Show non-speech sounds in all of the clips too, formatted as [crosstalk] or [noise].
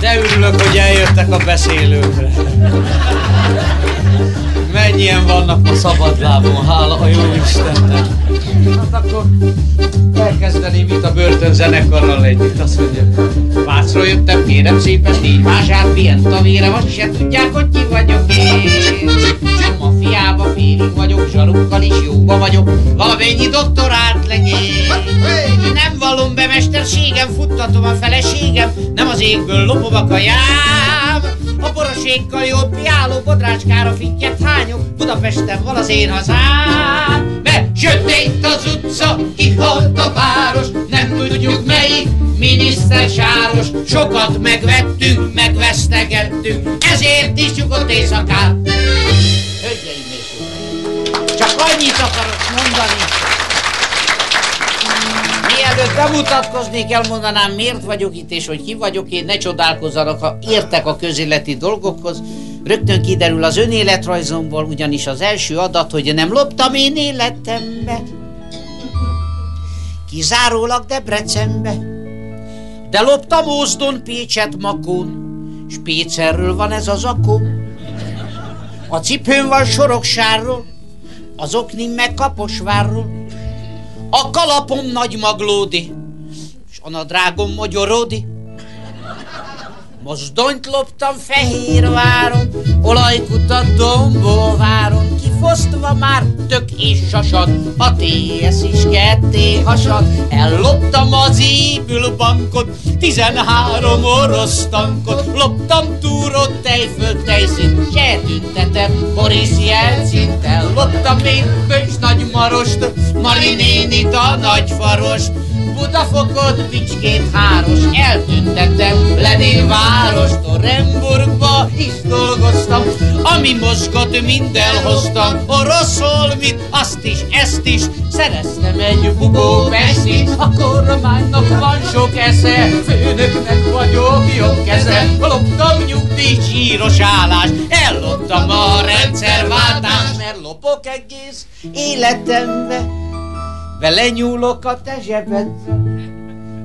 De örülök, hogy eljöttek a beszélőkre. Mennyien vannak ma szabadlábon, hála a jó Istennek. Hát akkor elkezdeném itt a börtönzenekarral együtt, azt mondja. Vácról jöttem, kérem szépen, négy mását, milyen a vére, most se tudják, hogy ki vagyok én. A fiába félig vagyok, zsarukkal is jóba vagyok, valamennyi doktorált legyél. Nem vallom be mesterségem, futtatom a feleségem, nem az égből lopom a kajám. A borosékkal jobb piáló bodrácskára fittyet hányok, Budapesten van az én hazám. Mert sötét az utca, kihalt a város, nem tudjuk melyik miniszter sáros. Sokat megvettünk, megvesztegettünk, ezért is nyugodt éjszakát. Hölgyeim és uraim, csak annyit akarok mondani, Mielőtt bemutatkoznék, elmondanám, miért vagyok itt, és hogy ki vagyok én, ne csodálkozzanak, ha értek a közéleti dolgokhoz. Rögtön kiderül az önéletrajzomból, ugyanis az első adat, hogy nem loptam én életembe. Kizárólag Debrecenbe. De loptam Ózdon, Pécset, Makón, s Pécerről van ez az akon. A cipőm van Soroksárról, az oknim meg Kaposvárról, a kalapom nagy maglódi, s a nadrágom magyarodi. Mozdonyt loptam Fehérváron, olajkutat Dombóváron, kifosztva már tök és sasad, a TS is ketté hasad. Elloptam az épülbankot, tizenhárom orosz tankot, loptam túrot, tejföld, tejszint, se tüntetem Boris Jelcint, elloptam én Böncs nagy marost, Mali nénit a nagy farost, Budafokot, Bicskét, Háros, eltüntettem Lenin város, Toremburgba is dolgoztam, ami mozgott, mind elhoztam, oroszol, mit, azt is, ezt is, szereztem egy bugó pestit, a kormánynak van sok esze, főnöknek vagyok jobb keze, loptam nyugdíj, síros állás, elloptam a rendszerváltást, mert lopok egész életembe, vele nyúlok a te zsebedbe.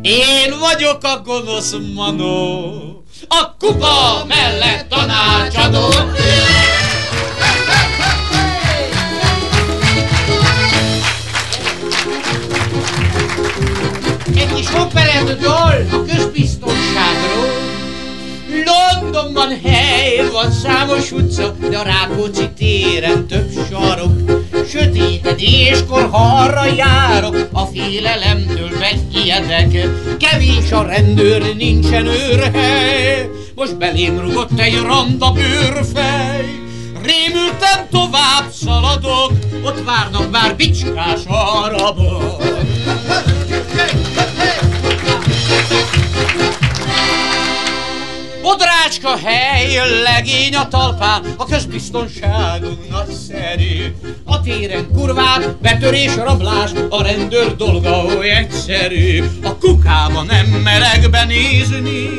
Én vagyok a gonosz manó, a kupa mellett tanácsadó. Egy kis operett dal a közbiztonságról. Londonban hely van számos utca, de a Rákóczi téren több sarok. Sötétedéskor, arra járok, a félelemtől megijedek. Kevés a rendőr, nincsen őrhely, most belém rugott egy randa bőrfej. Rémülten tovább szaladok, ott várnak már bicskás arabok. Bodrácska hely, legény a talpán, a közbiztonságunk nagyszerű. A téren kurvák, betörés, rablás, a rendőr dolga oly egyszerű. A kukába nem merek benézni,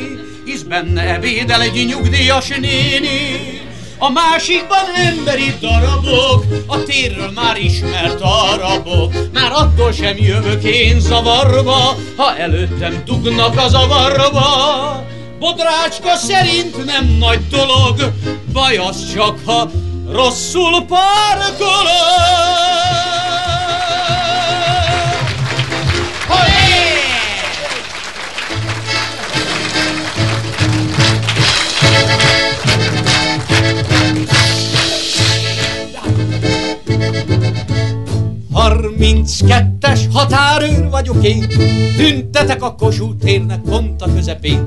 hisz benne ebédel egy nyugdíjas néni. A másikban emberi darabok, a térről már ismert arabok. Már attól sem jövök én zavarba, ha előttem dugnak a zavarba. Bodrácska szerint nem nagy dolog, baj az csak, ha rosszul parkolok. 32-es határőr vagyok én, tüntetek a Kossuth térnek pont a közepén.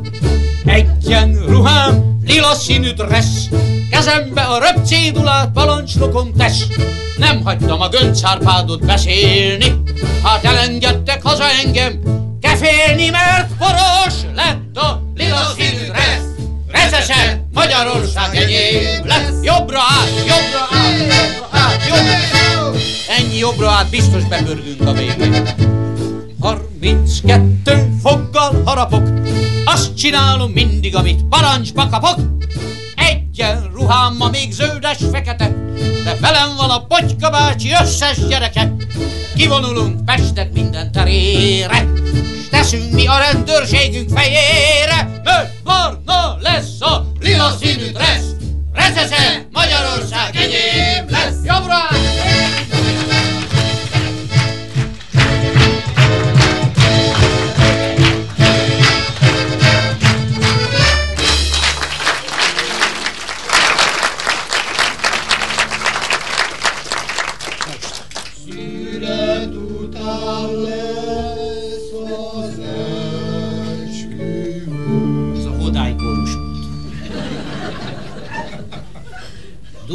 Egyen ruhám, lila színű dressz, kezembe a röpcédulát palancsnokom tesz. Nem hagytam a göncárpádot beszélni, hát elengedtek haza engem, kefélni, mert poros lett a lila színű dressz. Recesen Magyarország enyém lesz, jobbra át, jobbra át, jobbra át, jobbra át. Ennyi jobbra át biztos bepörgünk a végén. 32 foggal harapok, azt csinálom mindig, amit parancsba kapok. Egyenruhám ruhám ma még zöldes-fekete, de velem van a Potyka bácsi összes gyereke. Kivonulunk Pestet minden terére, s teszünk mi a rendőrségünk fejére, mert barna lesz a lila színű dressz. Rezese Magyarország enyém lesz! Jobbra!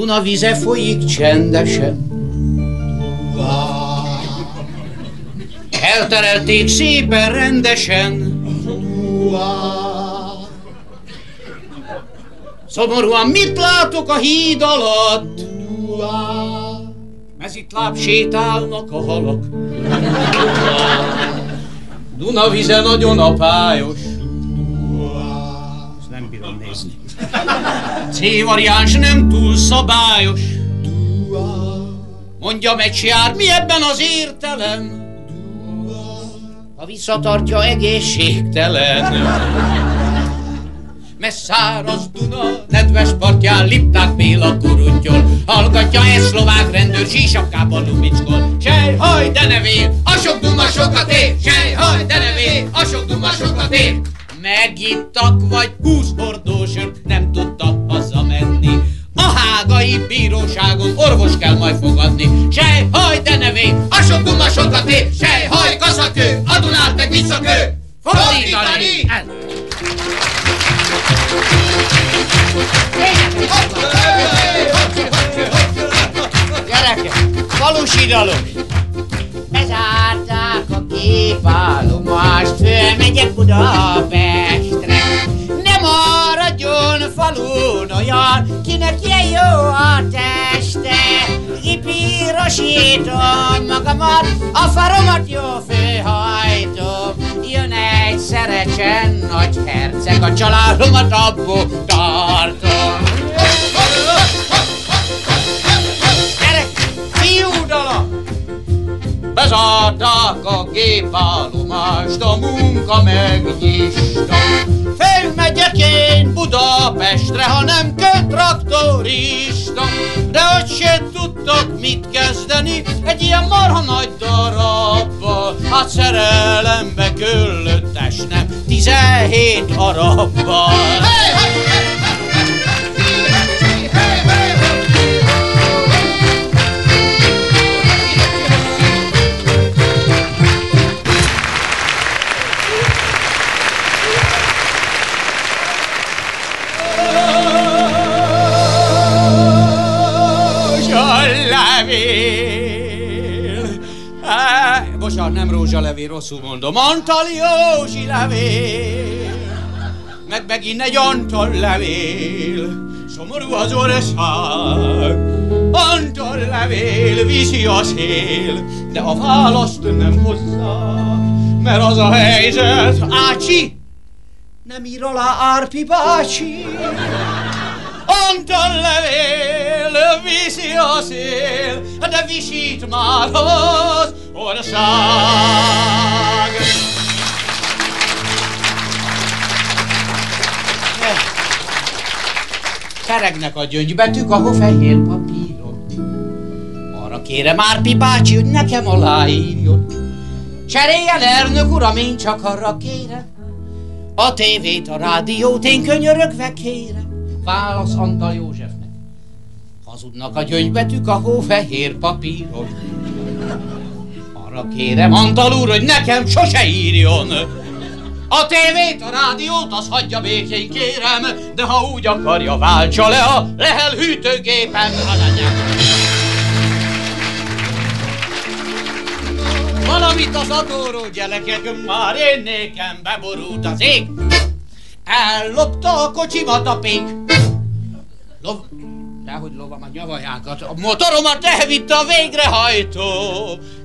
Duna vize folyik csendesen. Elterelték szépen rendesen. Szomorúan mit látok a híd alatt? láb sétálnak a halak. Duna vize nagyon apályos. Ezt nem bírom nézni. C-variáns nem túl szabályos. Mondja jár, mi ebben az értelem? Ha visszatartja, egészségtelen. Mert száraz Duna, nedves partján Lipták Béla kuruntyol. Hallgatja egy szlovák rendőr, sísapkában lumicskol. Sej, haj, de nevél, a sok Duna sokat ér. Sej, haj, de nevél, a sok Duna sokat ér. Megittak vagy húsz hordósört, nem tudta. A hágai bíróságon orvos kell majd fogadni. Sej, haj, de nevé, a sok duma sokat ér. Sej, haj, kaszakő, a Dunát meg visszakő. Fordítani! Gyerekek, falusi dalok! Bezárták a képállomást, fölmegyek Budapestre. Nem maradjon falun olyan, kinek ilyen jó a teste. Kipírosítom magamat, a faromat jó főhajtom. Jön egy szerecsen nagy herceg, a családomat abból tartom. Bezárták a gépállomást, a munka megnyista. Felmegyek én Budapestre, ha nem kell traktorista. De hogy se tudtak mit kezdeni egy ilyen marha nagy darabbal. Hát szerelembe köllöttesnem tizenhét arabbal. Hey, hey, hey! Nem rózsalevél, rosszul mondom. Antaliósi levél, meg megint egy Antal levél. Szomorú az ország, Antal levél, viszi a szél, de a választ nem hozza, mert az a helyzet, Ácsi, nem ír alá Árpi bácsi. Antal levél, viszi a szél, de visít már az ország. Keregnek a gyöngybetűk, ahol fehér papíron. Arra kérem Árpi bácsi, hogy nekem aláírjon. Cseréljen elnök uram, én csak arra kérem. A tévét, a rádiót én könyörögve kérem. Válasz Antal Józsefnek. Hazudnak a gyöngybetűk a hófehér papíron. Arra kérem Antal úr, hogy nekem sose írjon. A tévét, a rádiót, az hagyja békén, kérem, de ha úgy akarja, váltsa le a lehel hűtőgépen az anyám. Valamit az adóról, gyerekek, már én nékem beborult az ég. Ellopta a kocsimat a pék. Lov... Dehogy lovam a nyavajákat, a motoromat elvitte a végrehajtó.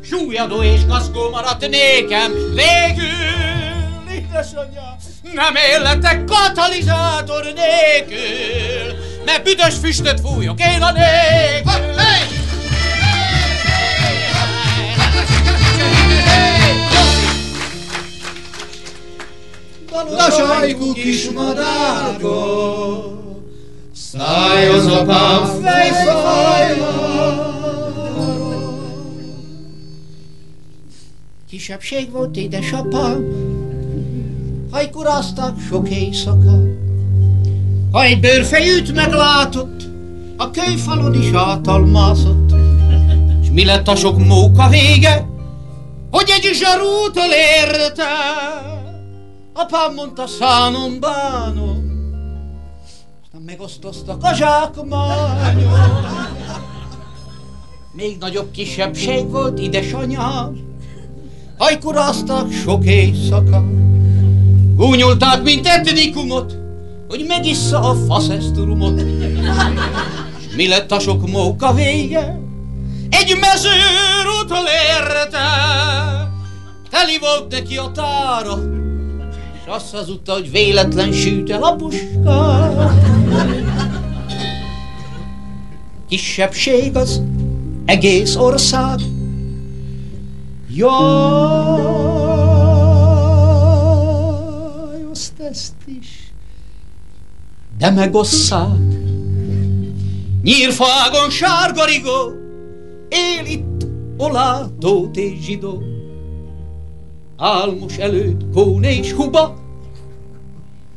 Súlyadó és kaszkó maradt nékem, végül, édesanyja, nem életek katalizátor nélkül. mert büdös füstöt fújok én a nég. A sajkú kis madárka, szálljon apám fejfájra. Kisebbség volt édesapám, hajkurázták sok éjszaka. Ha egy bőrfejűt meglátott, a kölyfalon is átalmászott. És mi lett a sok móka vége, hogy egy zsarútól érte? Apám mondta, szánom bánom, megosztoztak a zsákmányom. Még nagyobb kisebbség volt idesanyám, hajkurázták sok éjszaka. Gúnyolták, mint etnikumot, hogy megissza a faszeszturumot. S mi lett a sok móka vége? Egy mezőr utol érte, teli volt neki a tára, s azt hazudta, hogy véletlen süt el a puska. Kisebbség az egész ország, Jaj, azt ezt is, de megosszák. Nyírfágon sárgarigó, él itt Olátót és zsidó. Álmos előtt Kón és Huba,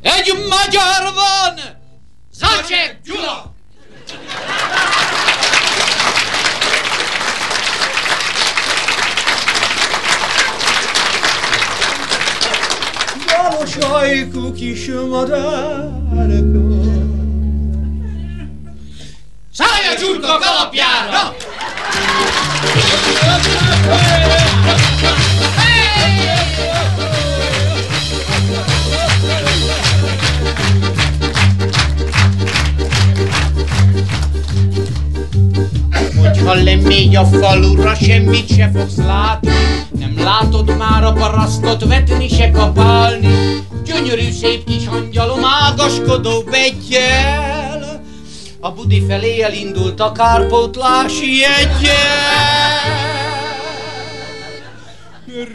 egy magyar van, Sanchez Jula. Shaiku kishimada Saia giunto con la piano! Hogyha lemégy a falura, semmit se fogsz látni. Nem látod már a parasztot vetni se kapálni. Gyönyörű szép kis angyalom ágaskodó begyel. A budi felé elindult a kárpótlási egyel.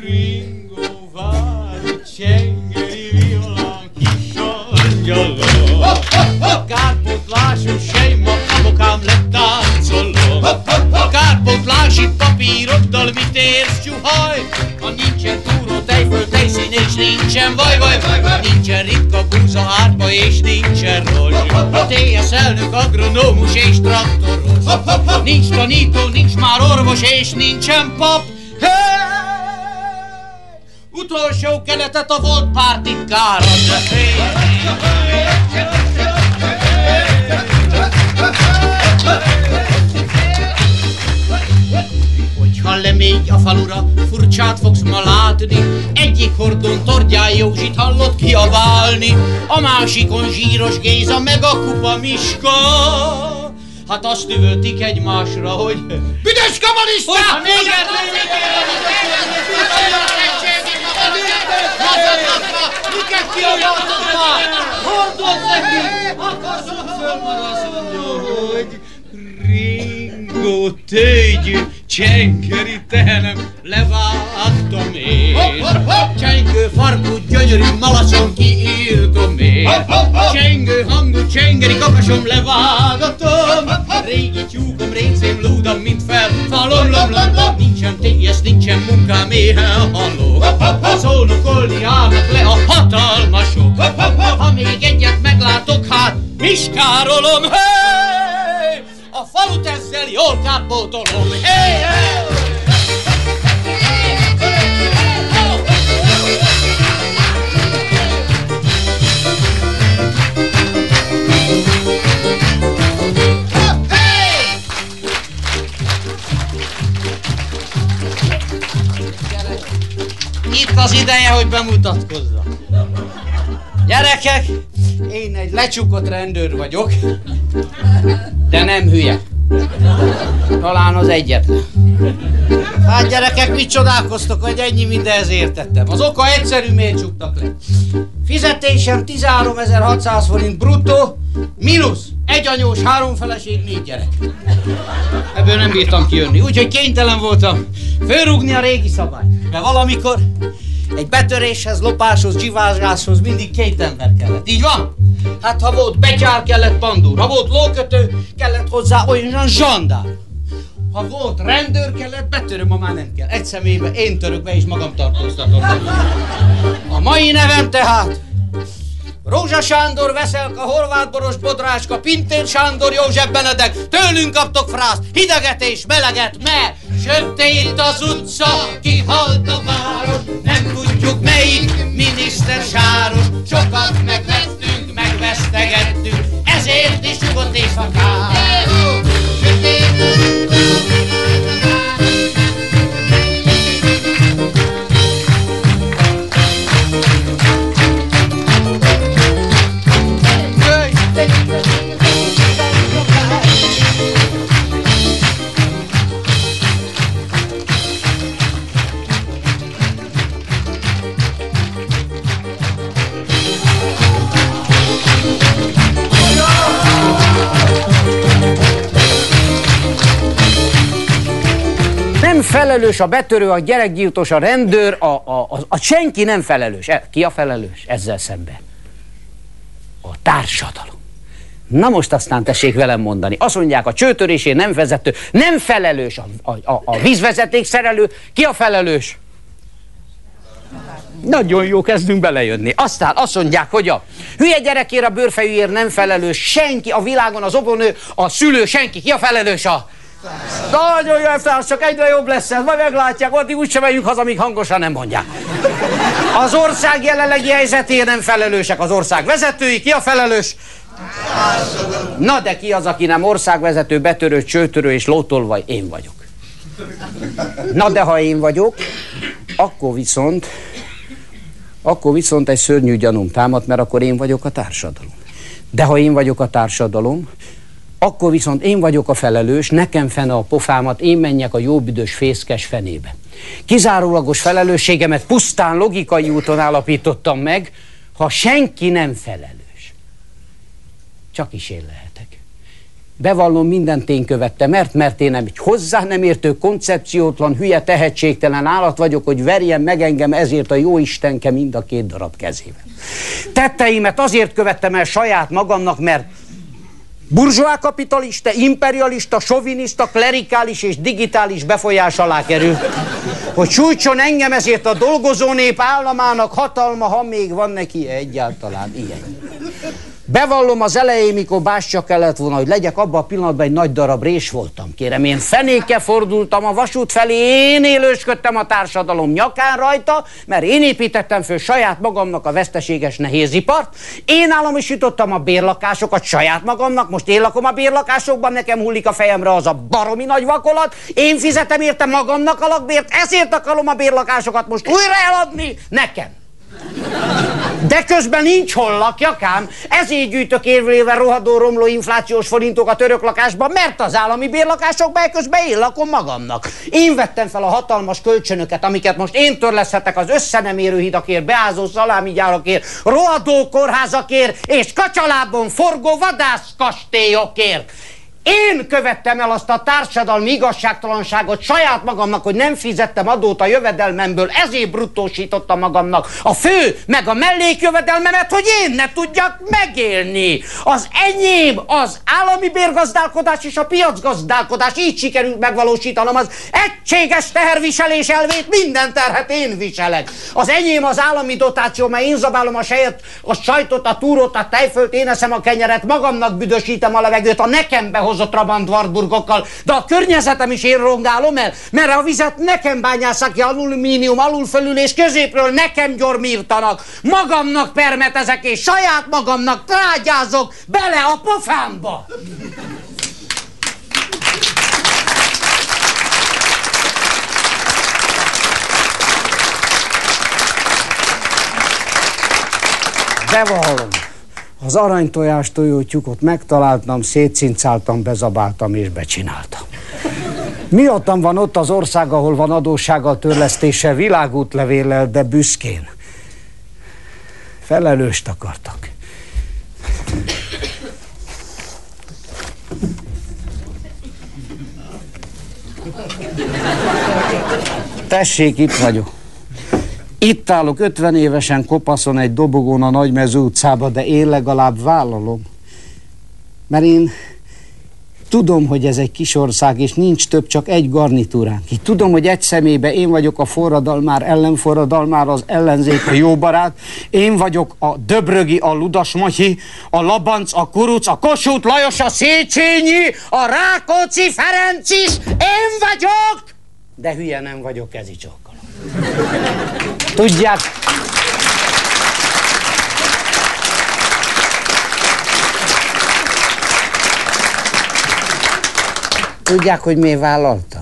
Ringo vár, csengeri violán kis angyalom. A kárpótlásom papíroddal mit érsz csuhaj? Ha nincsen túró tejföl, tejszín és nincsen vaj, vaj, vaj, vaj. Nincsen ritka búza árpa és nincsen rozs A TS elnök agronómus és traktoros Nincs tanító, nincs már orvos és nincsen pap Hey! Utolsó keletet a volt pártitkár Hogyha lemégy a falura, furcsát fogsz ma látni. Egyik hordon Tordján Józsit hallott kiabálni A másikon zsíros Géza meg a kupa Miska. Hát azt üvöltik egymásra, hogy Büdös kamarista! Hogyha még Miket kiabáltott már? Hordoz neki! Akasszuk föl, hogy Ringo tőgyű, csenkeri tehenem, levágtam én. Csengő farkú, gyönyörű malacon kiírtom én. Csengő hangú, csengeri kakasom levágatom. Régi tyúkom, récém, lúdam, mint fel, falom, lom, lom, lom. Nincsen TS, nincsen munkám, éhen halok. Szónokolni állnak le a hatalmasok. Ha még egyet meglátok, hát miskárolom, hey! Falut ezzel jól kárpótolom, hey, hey! Az ideje, hogy bemutatkozzak. Gyerekek, én egy lecsukott rendőr vagyok, de nem hülye. Talán az egyetlen. Hát gyerekek, mit csodálkoztok, hogy ennyi mindenhez értettem? Az oka egyszerű, miért csuktak le. Fizetésem 13.600 forint bruttó, mínusz egy anyós, három feleség, négy gyerek. Ebből nem bírtam kijönni, úgyhogy kénytelen voltam fölrúgni a régi szabályt. Mert valamikor egy betöréshez, lopáshoz, csivázsáshoz mindig két ember kellett. Így van? Hát ha volt betyár, kellett pandúr. Ha volt lókötő, kellett hozzá olyan zsandár. Ha volt rendőr, kellett betörő, ma már nem kell. Egy személybe én török be és magam tartóztatom. A mai nevem tehát Rózsa Sándor, Veszelka, Horváth Boros, Bodráska, Pintér Sándor, József Benedek, tőlünk kaptok frászt, hideget és meleget, mert sötét az utca, kihalt a város, nem tudjuk melyik miniszter sáros, sokat megvettünk, megvesztegettünk, ezért is nyugodt éjszakát. Felelős, a betörő, a gyerekgyilkos, a rendőr, a, a, a, a senki nem felelős. E, ki a felelős ezzel szemben? A társadalom. Na most aztán tessék velem mondani. Azt mondják, a csőtörésén nem vezető, nem felelős a, a, a, a vízvezeték szerelő. Ki a felelős? Nagyon jó, kezdünk belejönni. Aztán azt mondják, hogy a hülye gyerekért, a bőrfejűért nem felelős senki a világon, az obonő, a szülő, senki. Ki a felelős a nagyon jó elvtárs, csak egyre jobb lesz ez, majd meglátják, addig úgyse megyünk haza, amíg hangosan nem mondják. Az ország jelenlegi helyzetére nem felelősek az ország vezetői, ki a felelős? Na de ki az, aki nem országvezető, betörő, csőtörő és lótolvaj? Én vagyok. Na de ha én vagyok, akkor viszont, akkor viszont egy szörnyű gyanúm támad, mert akkor én vagyok a társadalom. De ha én vagyok a társadalom, akkor viszont én vagyok a felelős, nekem fene a pofámat, én menjek a jóbüdös fészkes fenébe. Kizárólagos felelősségemet pusztán logikai úton állapítottam meg, ha senki nem felelős. Csak is én lehetek. Bevallom, mindent én követtem, mert, mert én nem egy hozzá nem értő, koncepciótlan, hülye, tehetségtelen állat vagyok, hogy verjen meg engem ezért a jó Istenke mind a két darab kezével. Tetteimet azért követtem el saját magamnak, mert burzsóá kapitalista, imperialista, sovinista, klerikális és digitális befolyás alá kerül. Hogy sújtson engem ezért a dolgozó nép államának hatalma, ha még van neki egyáltalán ilyen. Bevallom az elején, mikor bástya kellett volna, hogy legyek abban a pillanatban egy nagy darab rés voltam, kérem. Én fenéke fordultam a vasút felé, én élősködtem a társadalom nyakán rajta, mert én építettem föl saját magamnak a veszteséges nehézipart, én államisítottam a bérlakásokat saját magamnak, most én lakom a bérlakásokban, nekem hullik a fejemre az a baromi nagy vakolat, én fizetem érte magamnak a lakbért, ezért akarom a bérlakásokat most újra eladni nekem. De közben nincs hol lakjakám, ezért gyűjtök évről rohadó romló inflációs forintokat török lakásban, mert az állami bérlakásokban közben én lakom magamnak. Én vettem fel a hatalmas kölcsönöket, amiket most én törleszhetek az összenemérő hidakért, beázó gyárakért, rohadó kórházakért és kacsalábon forgó vadászkastélyokért. Én követtem el azt a társadalmi igazságtalanságot saját magamnak, hogy nem fizettem adót a jövedelmemből, ezért bruttósítottam magamnak a fő, meg a mellékjövedelmemet, hogy én ne tudjak megélni. Az enyém az állami bérgazdálkodás és a piacgazdálkodás, így sikerült megvalósítanom az egységes teherviselés elvét, minden terhet én viselek. Az enyém az állami dotáció, mert én zabálom a sejet, a sajtot, a túrót, a tejfölt, én eszem a kenyeret, magamnak büdösítem a levegőt, a nekem behoz behozott Trabant Wartburgokkal, de a környezetem is én rongálom el, mert a vizet nekem bányászak ki alumínium alul fölül és középről nekem gyormírtanak. Magamnak permetezek és saját magamnak trágyázok bele a pofámba. Bevallom. Az aranytojás tojótyukot megtaláltam, szétszincáltam, bezabáltam és becsináltam. Miattam van ott az ország, ahol van adóssággal törlesztése világútlevéllel, de büszkén. Felelőst akartak. Tessék, itt vagyok. Itt állok 50 évesen kopaszon egy dobogón a Nagymező utcába, de én legalább vállalom. Mert én tudom, hogy ez egy kis ország, és nincs több, csak egy garnitúránk. Így tudom, hogy egy szemébe én vagyok a forradalmár, ellenforradalmár, az ellenzék, a jó barát. Én vagyok a Döbrögi, a Ludas Matyi, a Labanc, a Kuruc, a Kossuth Lajos, a Széchenyi, a Rákóczi Ferenc is. Én vagyok! De hülye nem vagyok, kezicsókolom. Tudják, Tudják, hogy miért vállaltam?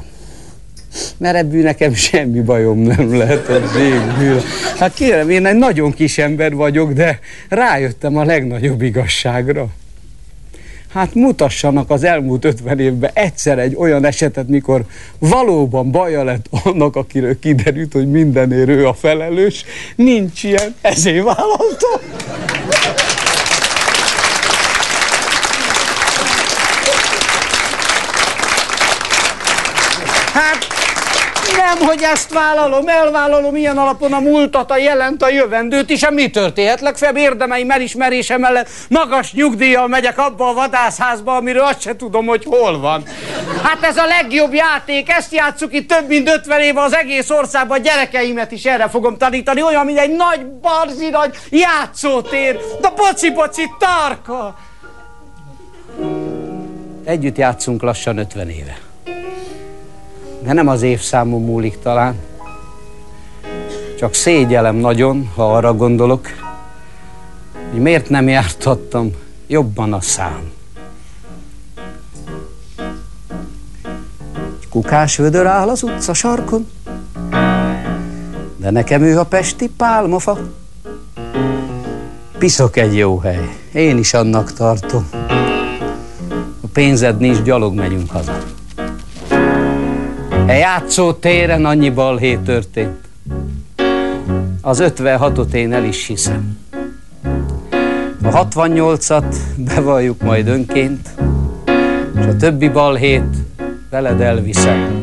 Mert ebből nekem semmi bajom nem lehet a zségből. Hát kérem, én egy nagyon kis ember vagyok, de rájöttem a legnagyobb igazságra. Hát mutassanak az elmúlt 50 évben egyszer egy olyan esetet, mikor valóban baja lett annak, akiről kiderült, hogy mindenért ő a felelős. Nincs ilyen, ezért vállaltam. Hát nem, hogy ezt vállalom, elvállalom ilyen alapon a múltat, a jelent, a jövendőt is, mi történhet? Legfeljebb érdemeim elismerése mellett magas nyugdíjjal megyek abba a vadászházba, amiről azt se tudom, hogy hol van. Hát ez a legjobb játék, ezt játsszuk itt több mint 50 éve az egész országban, a gyerekeimet is erre fogom tanítani, olyan, mint egy nagy barzi nagy játszótér, de poci-poci tarka. Együtt játszunk lassan 50 éve de nem az évszámom múlik talán. Csak szégyelem nagyon, ha arra gondolok, hogy miért nem jártattam jobban a szám. Kukás vödör áll az utca sarkon, de nekem ő a pesti pálmafa. Piszok egy jó hely, én is annak tartom. A pénzed nincs, gyalog megyünk haza. E játszó téren annyi balhé történt. Az 56-ot én el is hiszem. A 68-at bevalljuk majd önként, és a többi balhét veled elviszem.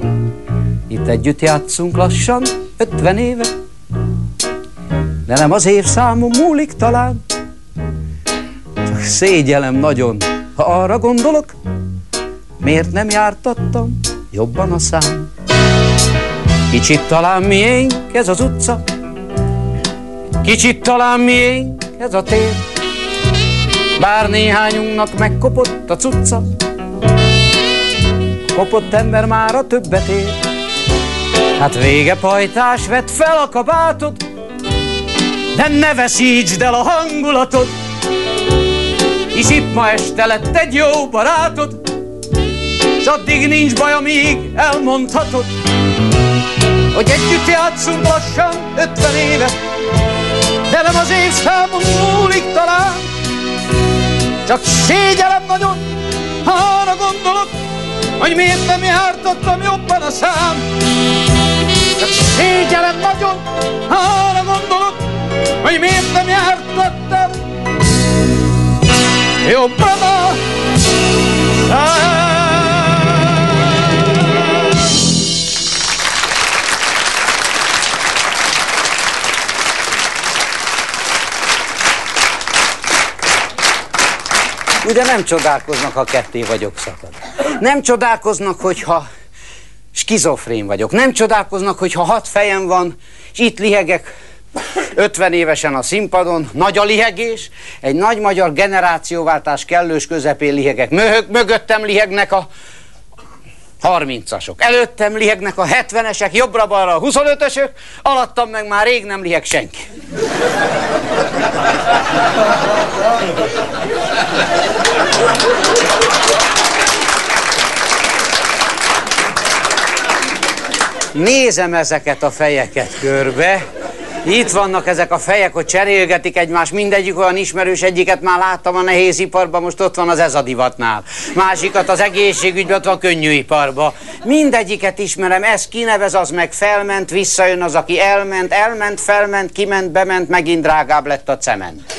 Itt együtt játszunk lassan, 50 éve, de nem az évszámom múlik talán. Csak szégyelem nagyon, ha arra gondolok, miért nem jártattam jobban a szám. Kicsit talán miénk ez az utca, kicsit talán miénk ez a tér, bár néhányunknak megkopott a cucca, kopott ember már a többet ér. Hát vége pajtás, vett fel a kabátod, de ne veszítsd el a hangulatod, hisz itt ma este lett egy jó barátod, s addig nincs baj, amíg elmondhatod, hogy együtt játszunk lassan ötven éve, de nem az évszámon múlik talán. Csak szégyelem nagyon, ha arra gondolok, hogy miért nem jártattam jobban a szám. Csak szégyelem nagyon, ha arra gondolok, hogy miért nem jártattam jobban a szám. Ugye nem csodálkoznak, ha ketté vagyok szakad. Nem csodálkoznak, hogyha skizofrén vagyok. Nem csodálkoznak, hogyha hat fejem van, és itt lihegek 50 évesen a színpadon, nagy a lihegés, egy nagy magyar generációváltás kellős közepén lihegek. Möhög, mögöttem lihegnek a 30-asok. Előttem lihegnek a 70-esek, jobbra-balra a 25-ösök, alattam meg már rég nem liheg senki. Nézem ezeket a fejeket körbe, Itt vannak ezek a fejek, hogy cserélgetik egymást, mindegyik olyan ismerős, egyiket már láttam a nehéz iparban, most ott van az ez a divatnál. Másikat az egészségügyben, ott van könnyű iparban. Mindegyiket ismerem, ez kinevez, az meg felment, visszajön az, aki elment, elment, felment, kiment, bement, megint drágább lett a cement.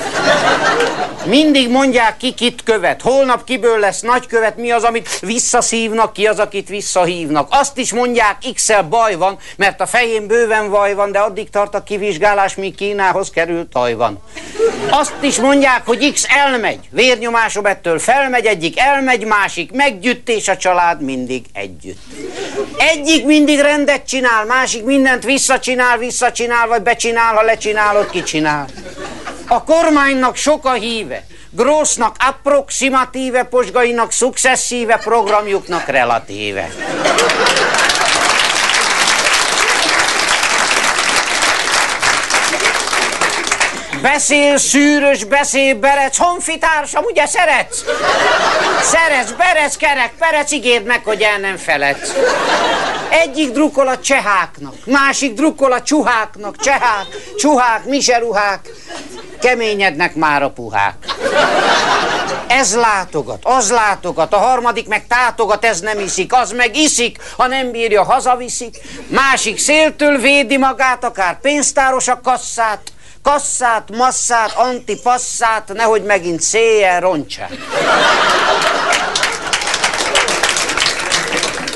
Mindig mondják ki, kit követ. Holnap kiből lesz nagykövet, mi az, amit visszaszívnak, ki az, akit visszahívnak. Azt is mondják, x baj van, mert a fején bőven vaj van, de addig tart a kivizsgálás, míg Kínához kerül Tajvan. Azt is mondják, hogy X elmegy. Vérnyomásom ettől felmegy, egyik elmegy, másik meggyütt, és a család mindig együtt. Egyik mindig rendet csinál, másik mindent visszacsinál, visszacsinál, vagy becsinál, ha lecsinálod, kicsinál. A kormánynak sok a híve. Grossnak approximatíve, posgainak szukszesszíve, programjuknak relatíve. Beszél szűrös, beszél berec, honfitársam, ugye szeretsz? Szeretsz, berec, kerek, perec, ígérd meg, hogy el nem feledsz. Egyik drukkol a cseháknak, másik drukkol a csuháknak, csehák, csuhák, miseruhák, keményednek már a puhák. Ez látogat, az látogat, a harmadik meg tátogat, ez nem iszik, az meg iszik, ha nem bírja, hazaviszik. Másik széltől védi magát, akár pénztáros a kasszát, kasszát, masszát, antipasszát, nehogy megint széjjel roncsát.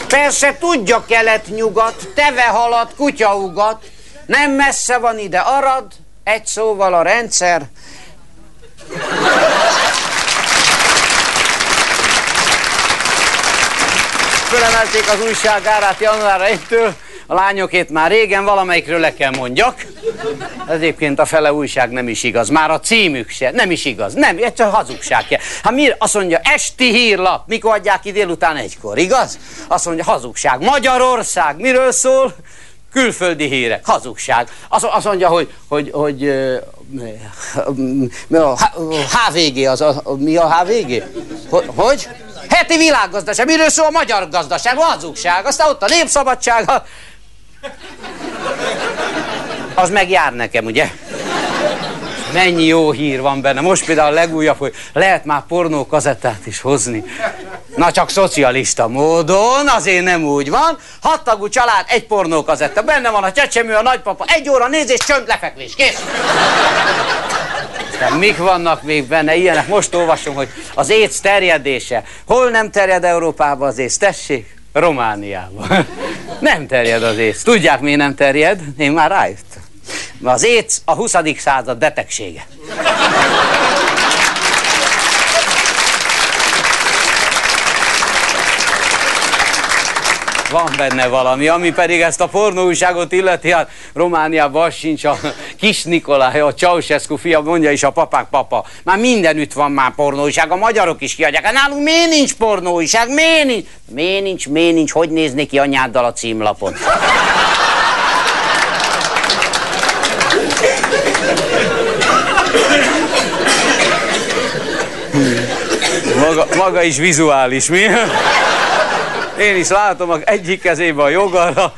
Persze tudja kelet-nyugat, teve halad, kutyaugat, nem messze van ide arad, egy szóval a rendszer. Fölemelték az újság árát január 1-től, a lányokét már régen valamelyikről le kell mondjak. Egyébként a fele újság nem is igaz. Már a címük se. Nem is igaz. Nem, ez csak hazugság. Hát mi azt mondja, esti hírlap. Mikor adják ki délután egykor, igaz? Azt mondja, hazugság. Magyarország. Miről szól? Külföldi hírek. Hazugság. Azt, azt mondja, hogy, hogy, hogy a HVG az, a, mi a HVG? Hogy? Heti világgazdaság. Miről szól a magyar gazdaság? Hazugság. Aztán ott a népszabadság. Az meg jár nekem, ugye? Mennyi jó hír van benne. Most például a legújabb, hogy lehet már pornó kazettát is hozni. Na csak szocialista módon, azért nem úgy van. Hattagú család, egy pornó kazetta. Benne van a csecsemő, a nagypapa, egy óra nézés, csönd, lefekvés. Kész. De mik vannak még benne ilyenek? Most olvasom, hogy az éc terjedése. Hol nem terjed Európába az éc? Tessék, Romániában. [laughs] Nem terjed az éc. Tudják, miért nem terjed? Én már rájöttem. Az éc a 20. század betegsége. Van benne valami, ami pedig ezt a pornóújságot illeti, hát Romániában az sincs, a kis Nikolaj, a Ceausescu fia mondja is a papák papa. Már mindenütt van már pornóújság, a magyarok is kiadják. Hát nálunk miért nincs pornóújság? Miért nincs? Miért nincs, miért nincs? Hogy néznék ki anyáddal a címlapon? Maga, maga is vizuális, mi? Én is látom, egyik kezében a joga, a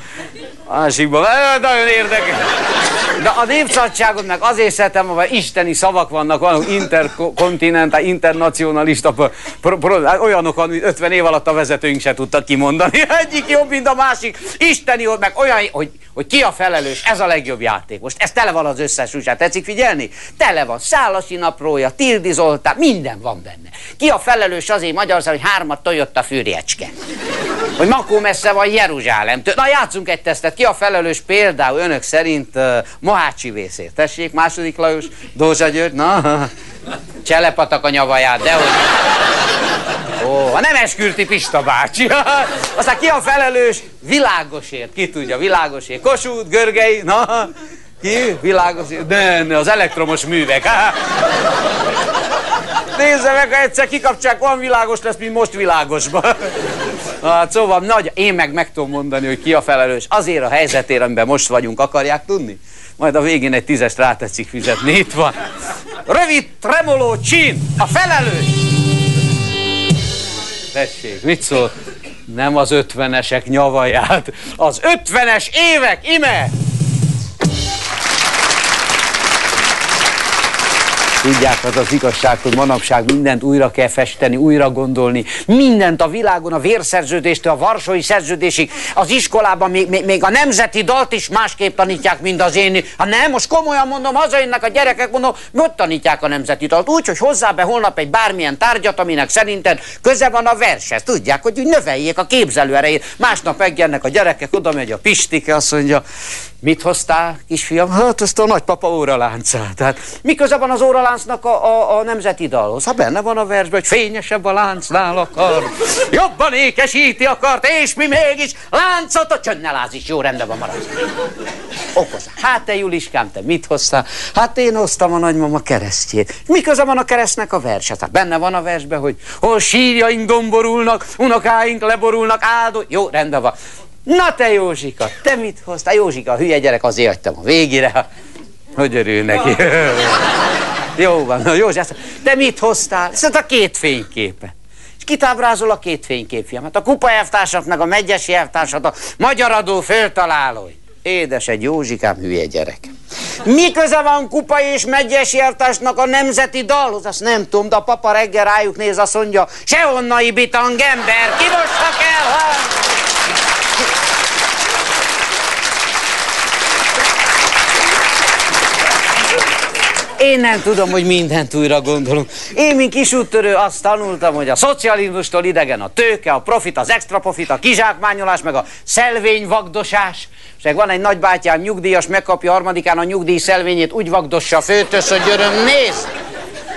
másikban. Nagyon érdekes. De a népszabadságot meg azért szeretem, hogy isteni szavak vannak, vannak interkontinentál, internacionalista, pro, pro, hát olyanok, amit 50 év alatt a vezetőink se tudtak kimondani. [laughs] Egyik jobb, mint a másik. Isteni, meg olyan, hogy, hogy ki a felelős, ez a legjobb játék. Most ez tele van az összes újság. Tetszik figyelni? Tele van. Szálasi naprója, Tildi Zoltán, minden van benne. Ki a felelős azért Magyarország, hogy hármat Toyota fűrjecske? Hogy Makó messze van Jeruzsálemtől. Na játszunk egy tesztet. Ki a felelős például önök szerint uh, Mohácsi vészért? Tessék, második Lajos, Dózsa György, na, cselepatak a nyavaját, de hogy... Ó, a nem eskürti Pista bácsi. [laughs] Aztán ki a felelős? Világosért. Ki tudja, világosért. Kossuth, Görgei, na, ki? Világosért. De, ne, az elektromos művek. [laughs] Nézze meg, ha egyszer kikapcsák, van világos lesz, mint most világosban. [laughs] Hát szóval nagy, én meg meg tudom mondani, hogy ki a felelős. Azért a helyzetért, amiben most vagyunk, akarják tudni? Majd a végén egy tízest rátetszik fizetni. Itt van. Rövid tremoló csin, a felelős. Tessék, mit szól? Nem az ötvenesek nyavaját, az ötvenes évek, ime! Tudják, az az igazság, hogy manapság mindent újra kell festeni, újra gondolni. Mindent a világon, a vérszerződéstől, a varsói szerződésig, az iskolában még, még, a nemzeti dalt is másképp tanítják, mint az én. Ha nem, most komolyan mondom, hazajönnek a gyerekek, mondom, hogy tanítják a nemzeti dalt. Úgy, hogy hozzá be holnap egy bármilyen tárgyat, aminek szerinted köze van a vershez. Tudják, hogy úgy növeljék a képzelő erejét. Másnap megjelennek a gyerekek, oda megy a Pistike, azt mondja, mit hoztál, kisfiam? Hát ezt a nagypapa óraláncát. Tehát mi köze van az óraláncnak a, a, a nemzeti dalhoz? Ha benne van a versben, hogy fényesebb a láncnál akar, jobban ékesíti akart, és mi mégis láncot a csönnel is jó rendben van marad. Okoz. Hát te Juliskám, te mit hoztál? Hát én hoztam a nagymama keresztjét. Mi köze van a keresztnek a verset? Hát benne van a versben, hogy hol sírjaink domborulnak, unokáink leborulnak, áldó. Jó, rendben van. Na te Józsika, te mit hoztál? Józsika, a hülye gyerek, azért hagytam a végére. Hogy örül neki. [laughs] Jó van, na Józsi, te mit hoztál? Ez a két fényképe. És kitábrázol a két fénykép, fiam? Hát a kupa elvtársat, meg a megyesi elvtársat, a magyar adó föltalálói. Édes egy Józsikám hülye gyerek. Mi köze van kupa és megyesi elvtársnak a nemzeti dalhoz? Azt nem tudom, de a papa reggel rájuk néz, azt mondja, se onnai bitang ember, kivossak el, ha? Én nem tudom, hogy mindent újra gondolunk. Én, mint kisúttörő, azt tanultam, hogy a szocializmustól idegen a tőke, a profit, az extra profit, a kizsákmányolás, meg a szelvényvagdosás. És van egy nagybátyám, nyugdíjas, megkapja harmadikán a nyugdíj szelvényét, úgy vagdossa a főtös, hogy öröm néz.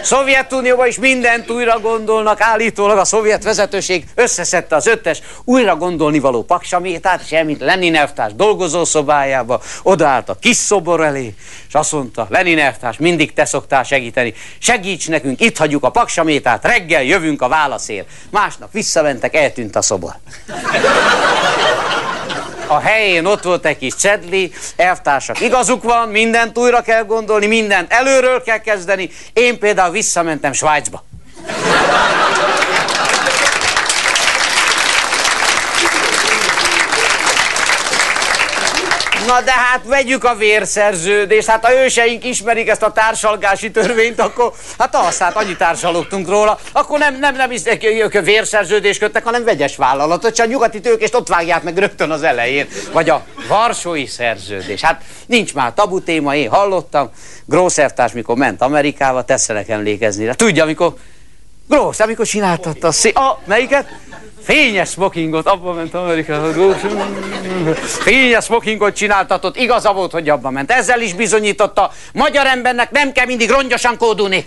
Szovjetunióban is mindent újra gondolnak, állítólag a szovjet vezetőség összeszedte az öttes újra gondolni való paksamétát, és elmint Lenin elvtárs dolgozószobájába, odaállt a kis szobor elé, és azt mondta, Lenin elvtárs, mindig te szoktál segíteni, segíts nekünk, itt hagyjuk a paksamétát, reggel jövünk a válaszért. Másnap visszamentek, eltűnt a szobor a helyén ott volt egy kis cedli, elvtársak, igazuk van, mindent újra kell gondolni, mindent előről kell kezdeni. Én például visszamentem Svájcba. Na de hát vegyük a vérszerződést, hát ha őseink ismerik ezt a társalgási törvényt, akkor hát azt, hát annyi társalogtunk róla, akkor nem, nem, nem hiszek, ők vérszerződést köttek, hanem vegyes vállalatot, csak a nyugati tőkést ott vágják meg rögtön az elején. Vagy a varsói szerződés. Hát nincs már tabu téma, én hallottam, Grószertás, mikor ment Amerikába, tesznek emlékezni rá. Tudja, amikor Grósz, amikor csináltatta a szé... Ah, melyiket? Fényes smokingot, abban ment Amerikába. Fényes smokingot csináltatott, igaza volt, hogy abban ment. Ezzel is bizonyította, magyar embernek nem kell mindig rongyosan kódulni.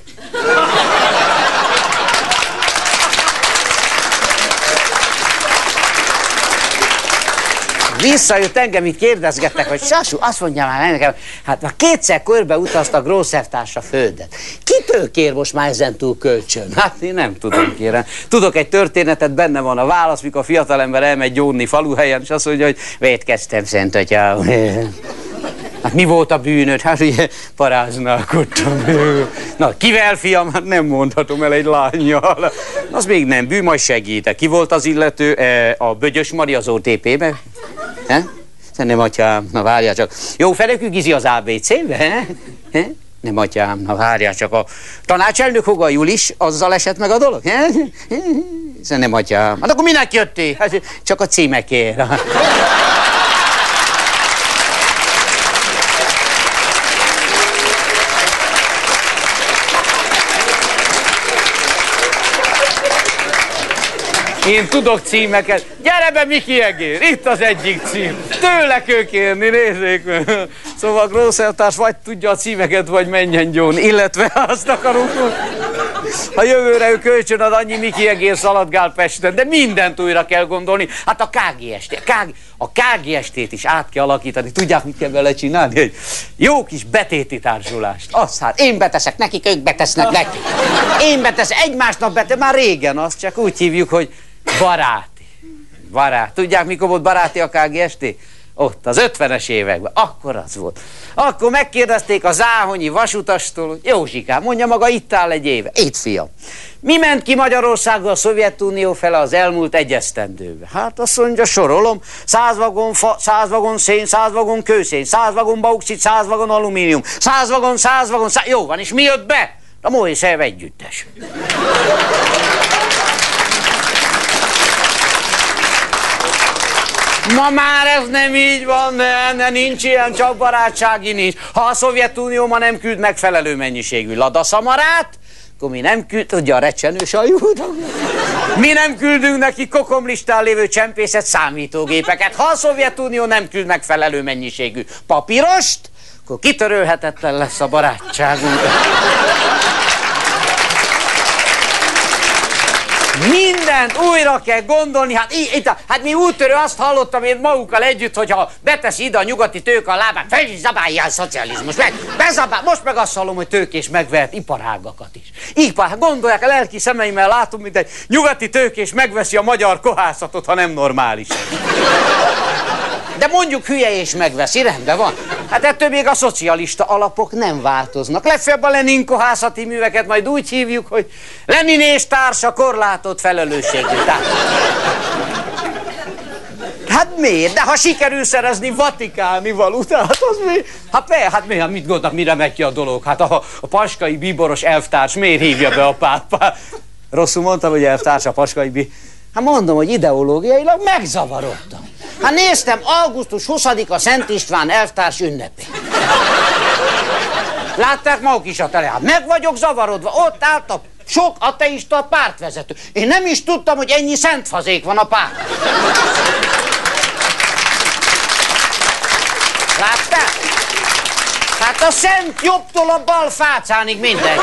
Visszajött engem, itt kérdezgettek, hogy Sasu, azt mondja már nekem, hát már kétszer körbe utazta Grószertárs a földet. Kitől kér most már ezen túl kölcsön? Hát én nem tudom, kérem. Tudok egy történetet, benne van a válasz, mikor a fiatalember elmegy gyónni faluhelyen, és azt mondja, hogy védkeztem, szent atyám. Hát mi volt a bűnöd? Hát ugye paráználkodtam. Na, kivel fiam? Hát nem mondhatom el egy lányjal. Az még nem bűn, majd segítek. Ki volt az illető? E, a Bögyös Mari az OTP-be? Nem, atyám, na várjál csak. Jó, felekük gizi az ABC-be? Nem, atyám, na várjál csak. A tanácselnök Hoga Julis, azzal esett meg a dolog? Nem, atyám. Hát akkor minek jöttél? Hát csak a címekért. Én tudok címeket. Gyere be, Miki Egér! Itt az egyik cím. Tőle kell kérni, nézzék. Szóval Grószeltárs vagy tudja a címeket, vagy menjen gyón. Illetve azt akarunk, ha jövőre ő kölcsön ad annyi Miki Egér szaladgál Pesten, de mindent újra kell gondolni. Hát a KGST, KG, a KGST-t is át kell alakítani. Tudják, mit kell vele csinálni? Egy jó kis betéti társulást. Azt hát, én beteszek nekik, ők betesznek nekik. Én beteszek, egymásnak bete, már régen azt csak úgy hívjuk, hogy Baráti. Barát. Tudják, mikor volt baráti a KGST? Ott, az 50-es években. Akkor az volt. Akkor megkérdezték a záhonyi vasutastól, hogy Józsikám, mondja maga, itt áll egy éve. Itt, fiam. Mi ment ki Magyarországgal a Szovjetunió fele az elmúlt egyesztendőbe? Hát azt mondja, sorolom, száz vagon, fa, száz vagon szén, száz vagon kőszén, száz vagon bauxit, száz vagon alumínium, száz vagon, száz vagon, száz... Jó van, és mi jött be? A Moisev együttes. Ma már ez nem így van, ne, ne, nincs ilyen, csak barátsági nincs. Ha a Szovjetunió ma nem küld megfelelő mennyiségű ladaszamarát, akkor mi nem küld, ugye a recsenő sajút, mi nem küldünk neki kokomlistán lévő csempészet számítógépeket. Ha a Szovjetunió nem küld megfelelő mennyiségű papírost, akkor kitörölhetetlen lesz a barátságunk. Mindent újra kell gondolni, hát, í, itt, hát mi úttörő azt hallottam én magukkal együtt, hogy ha beteszi ide a nyugati tőke a lábát, fel is zabálja a szocializmus. Meg, bezabál, most meg azt hallom, hogy tőkés megvehet iparágakat is. Ipar, hát gondolják, a lelki szemeimmel látom, mint egy nyugati tőkés megveszi a magyar kohászatot, ha nem normális. De mondjuk hülye és megveszi, rendben van. Hát ettől még a szocialista alapok nem változnak. Legfeljebb a Lenin kohászati műveket majd úgy hívjuk, hogy Lenin és társa korlátott felelősségű. Hát miért? De ha sikerül szerezni vatikáni valutát, az mi? Hát mi? Hát mi? Hát mit gondolnak, mire megy ki a dolog? Hát a, a paskai bíboros elvtárs miért hívja be a pápát? Rosszul mondtam, hogy elvtárs a paskai bí... Hát mondom, hogy ideológiailag megzavarodtam. Hát néztem, augusztus 20-a Szent István elvtárs ünnepé. Látták maguk is a teleát. Meg vagyok zavarodva. Ott állt a sok ateista pártvezető. Én nem is tudtam, hogy ennyi szent fazék van a párt. Látták? Hát a szent jobbtól a bal fácánig mindegy.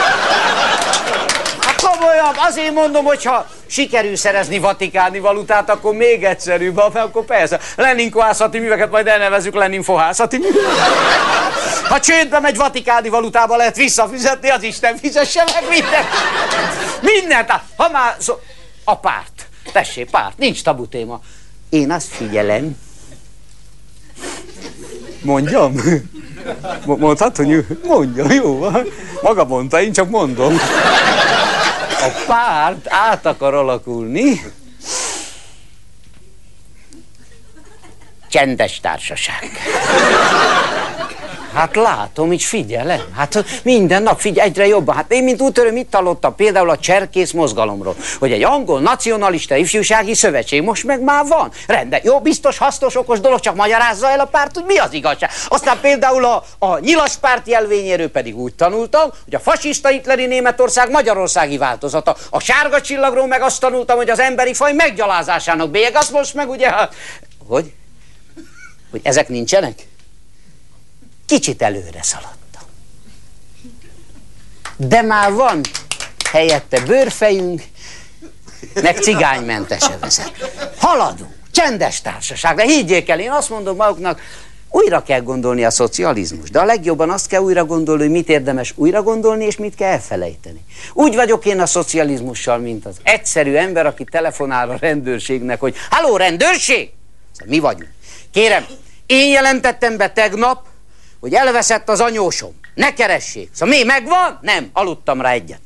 Komolyan, azért mondom, hogyha sikerül szerezni vatikáni valutát, akkor még egyszerűbb, akkor persze, Lenin kohászati műveket majd elnevezük Lenin fohászati műveket. Ha csődbe megy vatikáni valutába lehet visszafizetni, az Isten fizesse meg mindent. Mindent. Ha már szó... A párt. Tessék, párt. Nincs tabu téma. Én azt figyelem. Mondjam? Mondhatod? Mondja, jó van. Maga mondta, én csak mondom. A párt át akar alakulni. Csendes társaság. Hát látom, így figyelem. Hát minden nap figyelj, egyre jobban. Hát én, mint útörő, mit hallottam például a cserkész mozgalomról, hogy egy angol nacionalista ifjúsági szövetség most meg már van. Rende, jó, biztos, hasznos, okos dolog, csak magyarázza el a párt, hogy mi az igazság. Aztán például a, a nyilas párt jelvényéről pedig úgy tanultam, hogy a fasiszta hitleri Németország magyarországi változata. A sárga csillagról meg azt tanultam, hogy az emberi faj meggyalázásának bélyeg. Azt most meg ugye, hogy? Hogy ezek nincsenek? Kicsit előre szaladtam. De már van helyette bőrfejünk, meg cigánymentes vezet. Haladunk, csendes társaság, de higgyék el, én azt mondom maguknak, újra kell gondolni a szocializmus, de a legjobban azt kell újra gondolni, hogy mit érdemes újra gondolni, és mit kell elfelejteni. Úgy vagyok én a szocializmussal, mint az egyszerű ember, aki telefonál a rendőrségnek, hogy Halló, rendőrség? Szóval mi vagyunk. Kérem, én jelentettem be tegnap, hogy elveszett az anyósom. Ne keressék. Szóval mi, megvan? Nem, aludtam rá egyet.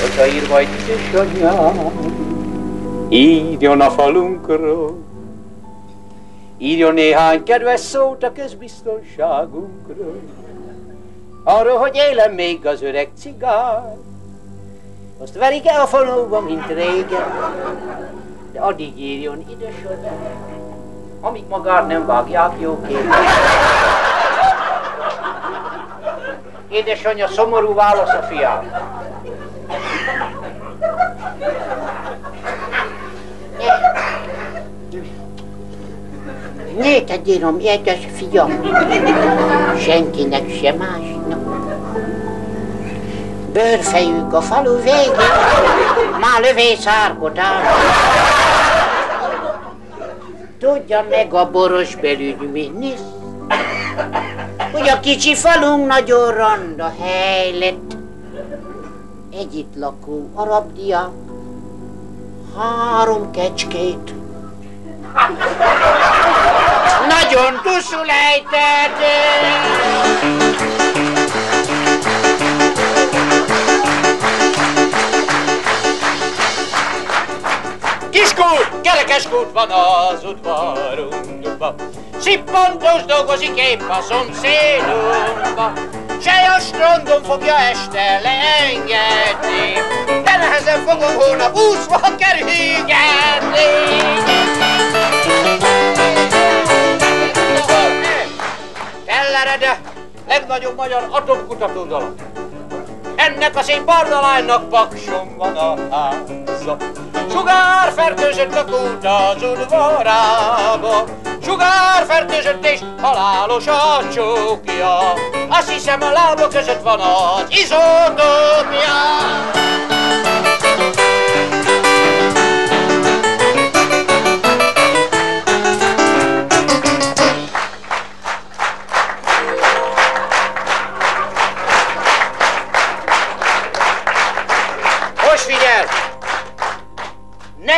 Hogyha ír majd édesanyám, írjon a falunkról, írjon néhány kedves szót a közbiztonságunkról, arról, hogy élem még az öreg cigány, azt verik el a falóba, mint régen, de addig írjon édesanyám, amíg magát nem vágják jó képen. Édesanyja szomorú válasz a fiám. Néked írom, édes fiam, senkinek se másnak. Bőrfejük a falu végén, már lövész árkodás. Tudja meg a boros belügyminisz, hogy a kicsi falunk nagyon randa hely lett. Egy itt lakó arab diák, három kecskét. Nagyon tusul ejtett. Kiskó, Gyerekes kút van az udvarunkba, Szippantós dolgozik épp a szomszédunkba, Sej a strandon fogja este leengedni, De nehezen fogom holnap úszva kerülgetni. Tellerede, legnagyobb magyar atomkutató dalap. Ennek a szép bardalánynak pakson van a háza. Sugár fertőzött a kút az udvarába, Sugár fertőzött és halálos a csókja. Azt hiszem a lába között van az izotópja.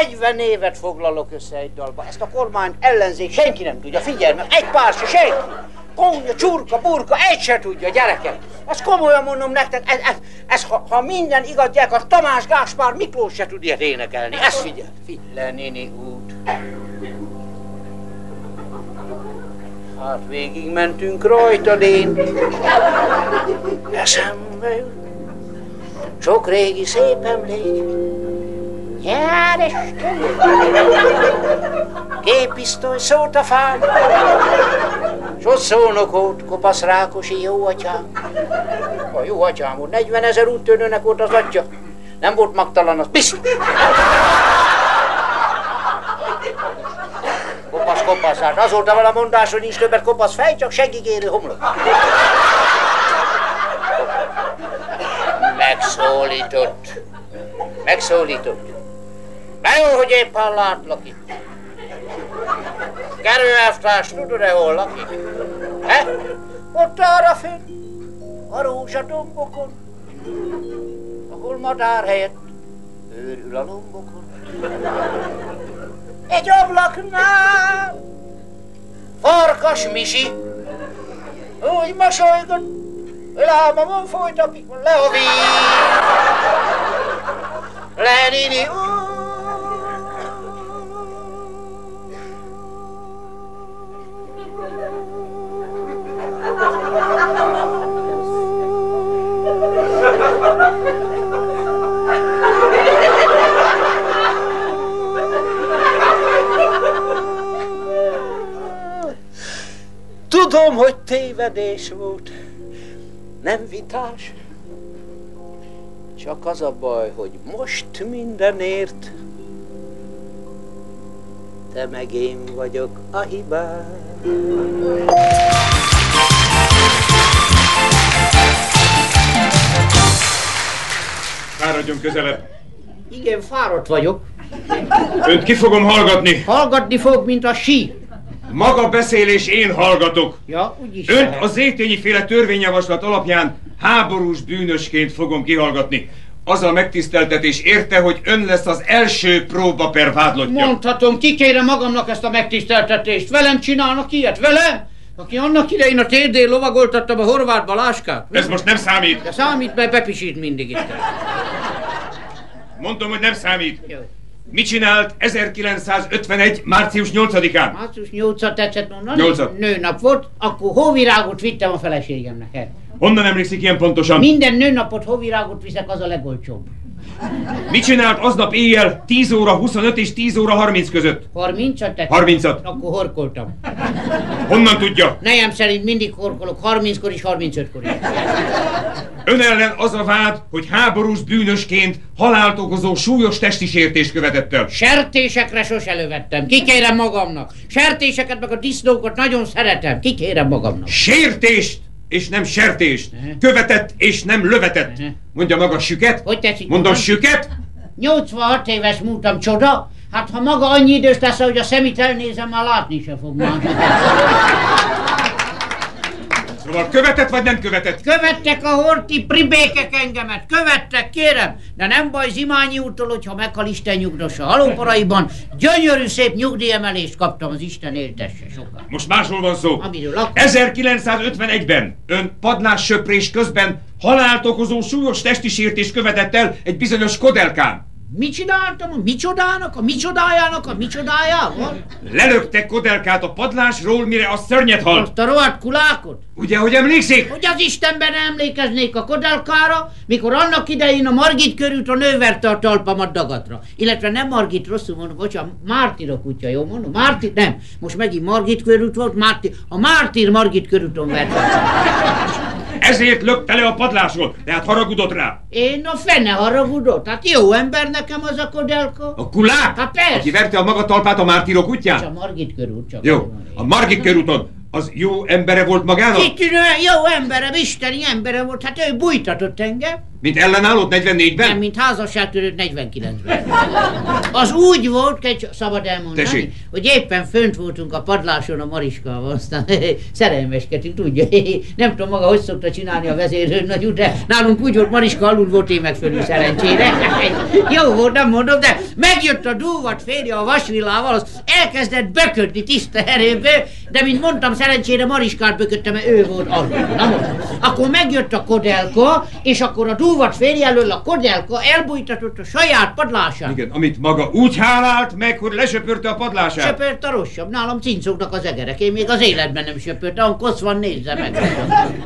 40 évet foglalok össze egy dalba. Ezt a kormány ellenzék senki nem tudja. Figyelj meg, egy pár se senki. Kónya, csurka, burka, egy se tudja, gyerekek. Ezt komolyan mondom nektek, ez, ez, ez ha, ha minden igaz, gyerek, a Tamás Gáspár Miklós se tud ilyet énekelni. Ezt figyel. Figyelj, néni út. Hát végig mentünk rajtad én. Eszembe jut. Sok régi szép emlék. Jár. Gépisztoly szólt a fám. S ott szónokot, kopasz Rákosi jó atyám. A jó atyám úr, 40 ezer úttörőnek volt az atya. Nem volt magtalan, az biztos. Kopasz, kopasz, hát az volt a mondás, hogy nincs többet kopasz fej, csak segigérő homlok. Megszólított. Megszólított. Na jó, hogy éppen látlak itt. Kerülelvtárs, tudod-e, hol lakik? He? Ott arra fönn, a rózsadombokon, ahol madár helyett őrül a lombokon. Egy ablaknál farkas misi, úgy mosolygott, lábamon folytapik le a víz. Lenini Tudom, hogy tévedés volt, nem vitás. Csak az a baj, hogy most mindenért te meg én vagyok a hibás. Fáradjon közelebb. Igen, fáradt vagyok. Önt ki fogom hallgatni. Hallgatni fog, mint a sí. Maga beszél és én hallgatok. Ja, úgyis Önt lehet. a Zétényi féle törvényjavaslat alapján háborús bűnösként fogom kihallgatni. Az a megtiszteltetés érte, hogy ön lesz az első próba per vádlottja. Mondhatom, kikérem magamnak ezt a megtiszteltetést. Velem csinálnak ilyet, velem? Aki annak idején a térdén lovagoltattam a horvát baláskát. Ez most nem számít. De számít, mert bepisít mindig itt. Mondom, hogy nem számít. Jó. Mit csinált 1951. március 8-án? Március 8 tetszett mondani? Nyolcat. Nőnap volt, akkor hóvirágot vittem a feleségemnek. el. Honnan emlékszik ilyen pontosan? Minden nőnapot hóvirágot viszek, az a legolcsóbb. Mit csinált aznap éjjel 10 óra 25 és 10 óra 30 között? 30 tetszett? 30-at. Akkor horkoltam. Honnan tudja? Nejem szerint mindig horkolok, 30-kor is, 35-kor is. Ön ellen az a vád, hogy háborús bűnösként halált okozó súlyos testi sértést követett el. Sertésekre sose lövettem, kikérem magamnak. Sertéseket meg a disznókat nagyon szeretem, kikérem magamnak. Sértést és nem sertést. Követett és nem lövetett. Mondja maga süket? Hogy tetszik? Mondom magam? süket? 86 éves múltam, csoda? Hát ha maga annyi idős lesz, hogy a szemét elnézem, már látni se fog már. [laughs] Szóval követett vagy nem követett? Követtek a horti pribékek engemet, követtek, kérem, de nem baj Zimányi úrtól, hogyha meghal Isten nyugdossa halomparaiban, gyönyörű szép nyugdíjemelést kaptam, az Isten éltesse sokat. Most másról van szó. Amiről akkor... 1951-ben ön padlássöprés közben halált okozó súlyos testi sértést követett el egy bizonyos Kodelkán. Mit csináltam? A micsodának, a micsodájának, a micsodájával? Lelökte Kodelkát a padlásról, mire a szörnyet halt. Azt a rohadt kulákot? Ugye, hogy emlékszik? Hogy az Istenben emlékeznék a kodelkára, mikor annak idején a Margit körült a nő verte a talpamat dagatra. Illetve nem Margit, rosszul mondom, bocsánat, Mártira kutya, jó mondom? Mártir, nem, most megint Margit körült volt, Mártir, a Mártir Margit körúton verte. Ezért lökte le a padlásról, tehát haragudott rá. Én a fene haragudott, hát jó ember nekem az a kodelka. A kulák? Hát persze. Aki verte a maga talpát a mártírok És a útján? Margit körút csak. Jó, a Margit körúton az jó embere volt magának? Kitűnő, jó emberem, isteni embere volt, hát ő bújtatott engem. Mint ellenállott Nem, 44-ben? mint házasságtörőt 49-ben. Az úgy volt, hogy szabad elmondani, Tessék. hogy éppen fönt voltunk a padláson a Mariskával, aztán [laughs] szerelmeskedtünk, tudja, [laughs] nem tudom maga, hogy szokta csinálni a vezérőrnagy de nálunk úgy volt, Mariska alul volt, én meg fölül szerencsére. [laughs] Jó volt, nem mondom, de megjött a dúvat férje a vasvillával, az elkezdett böködni tiszta erőből, de mint mondtam, szerencsére Mariskát böködte, mert ő volt alul. Na most, akkor megjött a kodelka, és akkor a dúvat férje elől a kodelka elbújtatott a saját padlásán. Igen, amit maga úgy hálált meg, hogy lesöpörte a padlását. Söpört a rosszabb, nálam cincognak az egerek, én még az életben nem söpörtem, kosz van, nézze meg.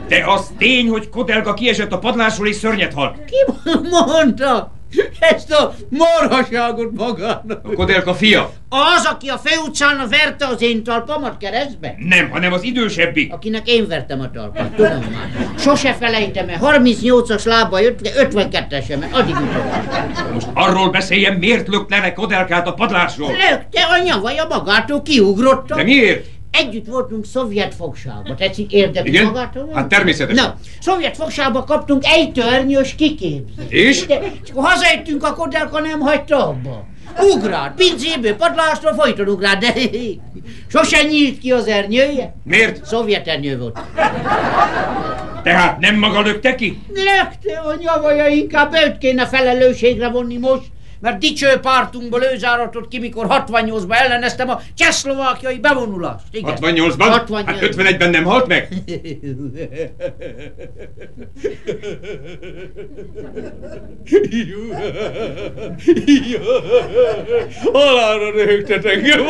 De az tény, hogy Kodelka kiesett a padlásról és szörnyet halt. Ki mondta ezt a marhaságot magának? A Kodelka fia. Az, aki a főutcán verte az én talpamat keresztbe? Nem, hanem az idősebbik. Akinek én vertem a talpat, tudom már. Sose felejtem el, 38-as lába jött, de 52-esem, addig jutott. Most arról beszéljen, miért lökte le Kodelkát a padlásról. Lökte a nyavaja magától, kiugrottam. De miért? Együtt voltunk szovjet fogságba. Tetszik érdekli Igen? magától? Hát természetesen. Na, szovjet fogságba kaptunk egy törnyös kiképzést. És? De, és akkor hazajöttünk, a kodelka nem hagyta abba. Ugrált, pincéből, padlásról folyton ugrált, de [laughs] sose nyílt ki az ernyője. Miért? Szovjet ernyő volt. Tehát nem maga lökte ki? Lökte a nyavaja, inkább őt kéne felelősségre vonni most, mert dicső pártunkból ő záratott ki, mikor 68-ban elleneztem a csehszlovákiai bevonulást. Igen. 68-ban? 68. Hát 51-ben nem halt meg? Halálra röhögtet engem.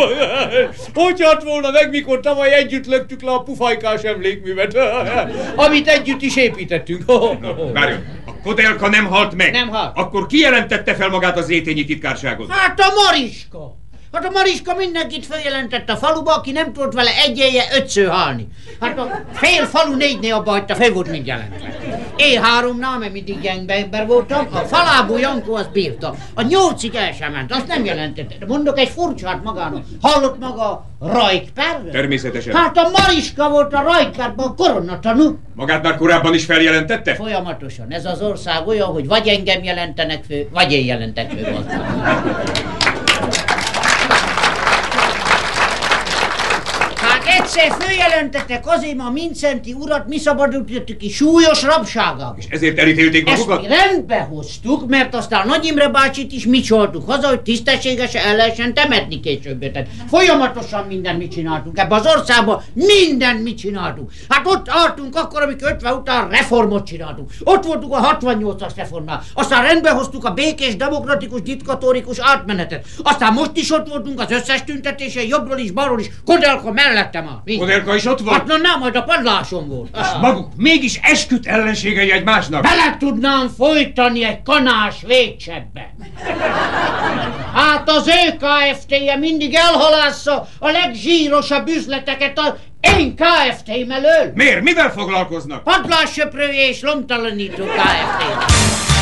Hogy halt volna meg, mikor tavaly együtt löktük le a pufajkás emlékművet, amit együtt is építettünk. Várjon, a Kodelka nem halt meg. Nem halt. Akkor ki jelentette fel magát az étényi titkárságon? Hát a Mariska! Hát a Mariska mindenkit feljelentett a faluba, aki nem tudott vele egy éjjel ötször halni. Hát a fél falu négynél abba hagyta, fel volt mind jelentve. Én háromnál, mert mindig gyengbe ember voltam, a falábú Jankó azt bírta. A nyolcig el sem ment, azt nem jelentette. De mondok egy furcsát magának. Hallott maga Rajkperről? Természetesen. Hát a Mariska volt a Rajkperben a koronatanú. Magát már korábban is feljelentette? Folyamatosan. Ez az ország olyan, hogy vagy engem jelentenek fő, vagy én jelentek fő. Hát egyszer följelentettek azért, mert a Mincenti urat mi szabadítottuk ki súlyos rabsággal. És ezért elítélték Ezt magukat? mi rendbe hoztuk, mert aztán Nagy Imre bácsit is mi csaltuk haza, hogy tisztességesen el lehessen temetni később. Tehát folyamatosan mindent mit csináltunk. Ebben az országban mindent mit csináltunk. Hát ott álltunk akkor, amikor 50 után reformot csináltunk. Ott voltunk a 68-as reformnál. Aztán rendbe hoztuk a békés, demokratikus, diktatórikus átmenetet. Aztán most is ott voltunk az összes tüntetésen, jobbról is, balról is, Kodelka mellettem áll. Mi? Kodelka is ott Hát volt? na, nem, majd a padláson volt. Maguk mégis esküt ellenségei egymásnak. Bele tudnám folytani egy kanás végsebbe. Hát az ő KFT-je mindig elhalásza a legzsírosabb üzleteket az én KFT-m elől. Miért? Mivel foglalkoznak? Padlássöprője és lomtalanító KFT.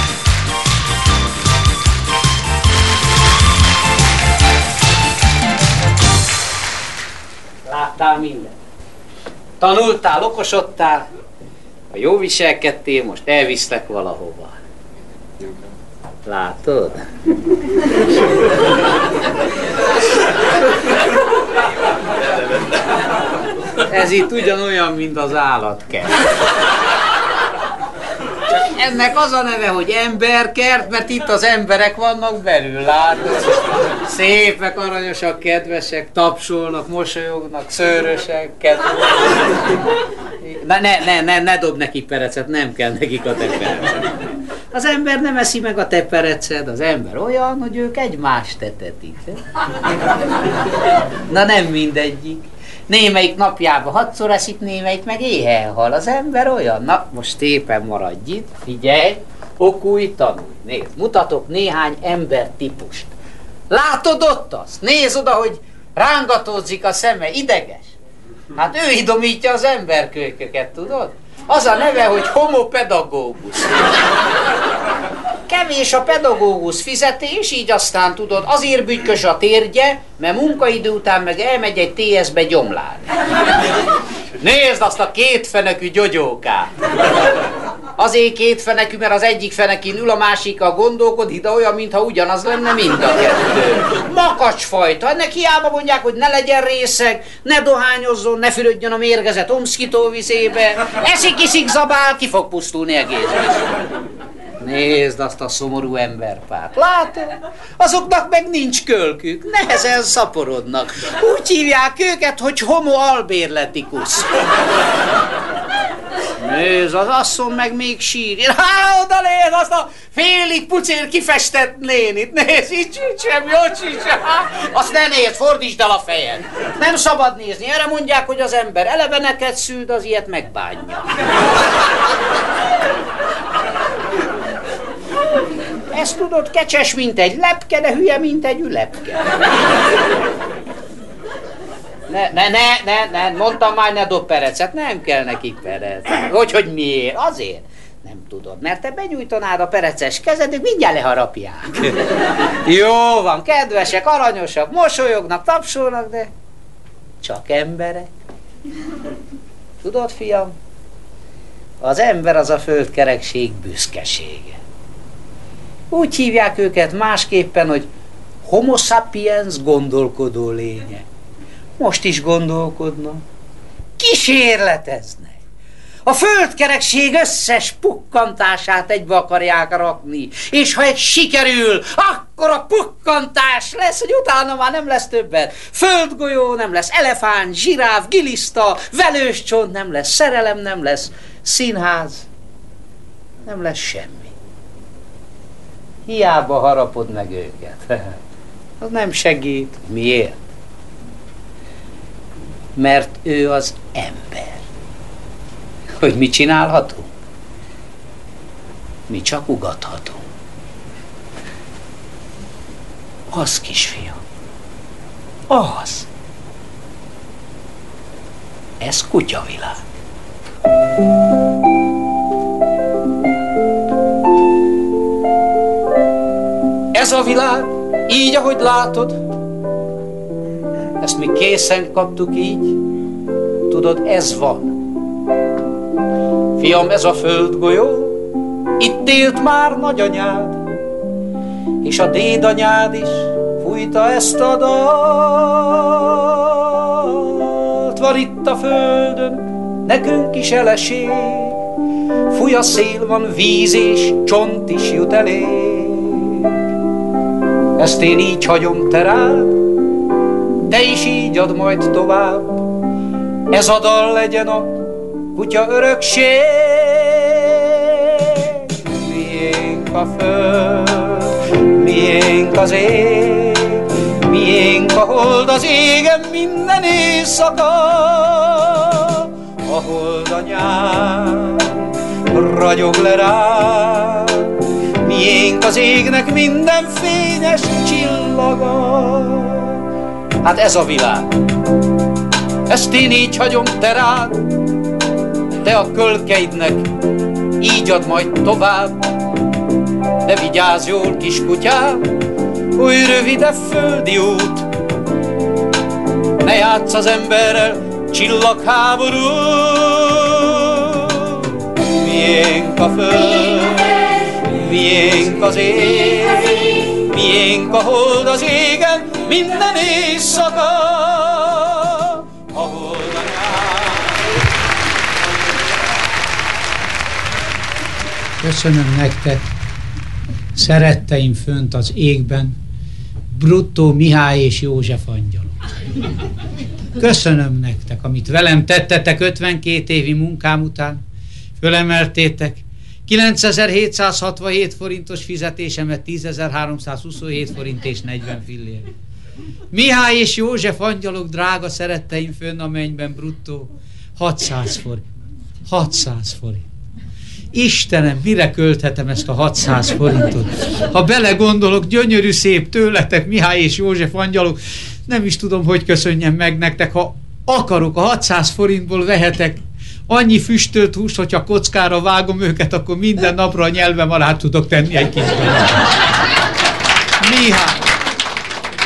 Láttál mindent. Tanultál, okosodtál, ha jó viselkedtél, most elviszlek valahova. Látod? Ez itt ugyanolyan, mint az állatkert. Ennek az a neve, hogy emberkert, mert itt az emberek vannak belül, látod? Szépek, aranyosak, kedvesek, tapsolnak, mosolyognak, szőrösek, kedvesek. Na, ne, ne, ne, ne dob neki perecet, nem kell nekik a te perecet. Az ember nem eszi meg a te pereced, az ember olyan, hogy ők egymást tetetik. Na nem mindegyik. Némelyik napjában hatszor eszik, némelyik meg éhen hal. Az ember olyan. Na, most éppen maradj itt, figyelj, okulj, tanulj. Nézd, mutatok néhány ember típust. Látod ott azt? Nézd oda, hogy rángatózik a szeme, ideges. Hát ő idomítja az emberkölyköket, tudod? Az a neve, hogy homopedagógus. Kevés a pedagógus fizetés, így aztán tudod, azért bütykös a térgye, mert munkaidő után meg elmegy egy TS-be gyomlálni. Nézd azt a kétfenekű gyogyókát! Azért kétfenekű, mert az egyik fenekin ül, a másik a gondolkodik, de olyan, mintha ugyanaz lenne mind a kettő. Makacsfajta, ennek hiába mondják, hogy ne legyen részeg, ne dohányozzon, ne fürödjön a mérgezett omszkító vizébe, eszik, iszik, zabál, ki fog pusztulni egész. Nézd azt a szomorú emberpárt. Látod? Azoknak meg nincs kölkük, nehezen szaporodnak. Úgy hívják őket, hogy homo albérletikus. Nézd, az asszony meg még sír. Há, oda nézd azt a félig pucér kifestett nénit. Nézd, így csícsem, jó csícsem. Azt ne nézd, fordítsd el a fejed. Nem szabad nézni. Erre mondják, hogy az ember eleve neked szül, de az ilyet megbánja. Ezt tudod, kecses, mint egy lepke, de hülye, mint egy ülepke. Ne, ne, ne, ne, ne, mondtam már, ne dob perecet, nem kell nekik perec. Hogy, hogy miért? Azért. Nem tudod, mert te benyújtanád a pereces kezed, ők mindjárt leharapják. Jó van, kedvesek, aranyosak, mosolyognak, tapsolnak, de csak emberek. Tudod, fiam, az ember az a földkerekség büszkesége. Úgy hívják őket másképpen, hogy homo sapiens gondolkodó lénye. Most is gondolkodnak. Kísérleteznek. A földkerekség összes pukkantását egybe akarják rakni, és ha egy sikerül, akkor a pukkantás lesz, hogy utána már nem lesz többet. Földgolyó nem lesz, elefánt, zsiráf, giliszta, velős nem lesz, szerelem nem lesz, színház nem lesz semmi. Hiába harapod meg őket. [laughs] Az nem segít. Miért? Mert ő az ember. Hogy mit csinálhatunk? Mi csak ugathatunk. Az, kisfiam. Az. Ez kutyavilág. Ez a világ, így, ahogy látod, ezt mi készen kaptuk így, tudod, ez van. Fiam, ez a földgolyó, itt élt már nagyanyád, és a dédanyád is fújta ezt a dalt. Van itt a földön, nekünk is eleség, fúj a szél, van víz és csont is jut elég. Ezt én így hagyom te rád, te is így ad majd tovább. Ez a dal legyen a kutya örökség. Miénk a föld, miénk az ég, miénk a hold az égen minden éjszaka. A hold anyám ragyog le rá, Miénk az égnek minden fényes csillaga. Hát ez a világ, ezt én így hagyom te rád, te a kölkeidnek így ad majd tovább. De vigyázz jól, kis kutyám, új rövide földi út, ne játsz az emberrel, csillagháború. Miénk a föld, Miénk az ég, miénk a hold az égen, minden éjszaka, Köszönöm nektek, szeretteim fönt az égben, Bruttó Mihály és József angyalok. Köszönöm nektek, amit velem tettetek 52 évi munkám után, fölemeltétek, 9767 forintos fizetésemet 10.327 forint és 40 fillér. Mihály és József angyalok, drága szeretteim fönn a mennyben bruttó 600 forint. 600 forint. Istenem, mire költhetem ezt a 600 forintot? Ha belegondolok, gyönyörű szép tőletek, Mihály és József angyalok, nem is tudom, hogy köszönjem meg nektek, ha akarok, a 600 forintból vehetek annyi füstölt húst, hogyha kockára vágom őket, akkor minden napra a nyelvem alá tudok tenni egy kis Mihály.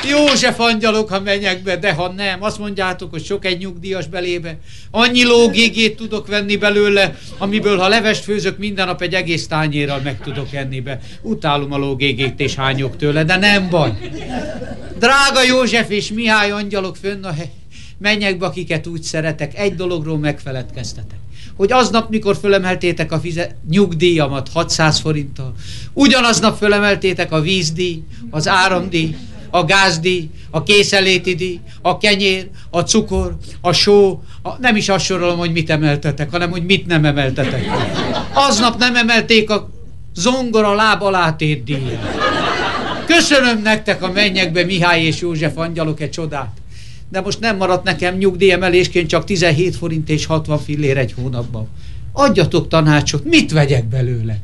József angyalok, ha menjek be, de ha nem, azt mondjátok, hogy sok egy nyugdíjas belébe. Annyi lógégét tudok venni belőle, amiből ha levest főzök, minden nap egy egész tányérral meg tudok enni be. Utálom a lógégét és hányok tőle, de nem baj. Drága József és Mihály angyalok fönn a hely menjek akiket úgy szeretek, egy dologról megfeledkeztetek. Hogy aznap, mikor fölemeltétek a fize- nyugdíjamat 600 forinttal, ugyanaznap fölemeltétek a vízdíj, az áramdíj, a gázdíj, a készeléti díj, a kenyér, a cukor, a só, a, nem is azt sorolom, hogy mit emeltetek, hanem hogy mit nem emeltetek. Aznap nem emelték a zongora láb alá tét díjat. Köszönöm nektek a mennyekbe Mihály és József angyalok egy csodát de most nem maradt nekem nyugdíjemelésként csak 17 forint és 60 fillér egy hónapban. Adjatok tanácsot, mit vegyek belőle?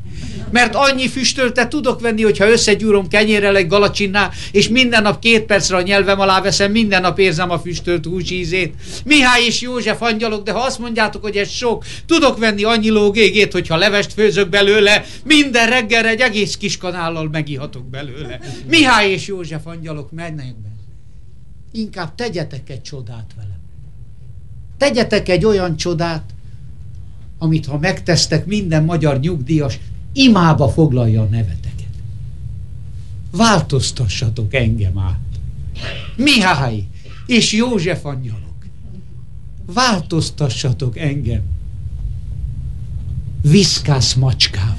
Mert annyi füstöltet tudok venni, hogyha összegyúrom kenyérrel egy galacsinnál, és minden nap két percre a nyelvem alá veszem, minden nap érzem a füstölt húsízét. Mihály és József angyalok, de ha azt mondjátok, hogy ez sok, tudok venni annyi lógégét, hogyha levest főzök belőle, minden reggel egy egész kis kanállal megihatok belőle. Mihály és József angyalok, mennek be inkább tegyetek egy csodát velem. Tegyetek egy olyan csodát, amit ha megtesztek, minden magyar nyugdíjas imába foglalja a neveteket. Változtassatok engem át. Mihály és József angyalok. Változtassatok engem. Viszkász macskával.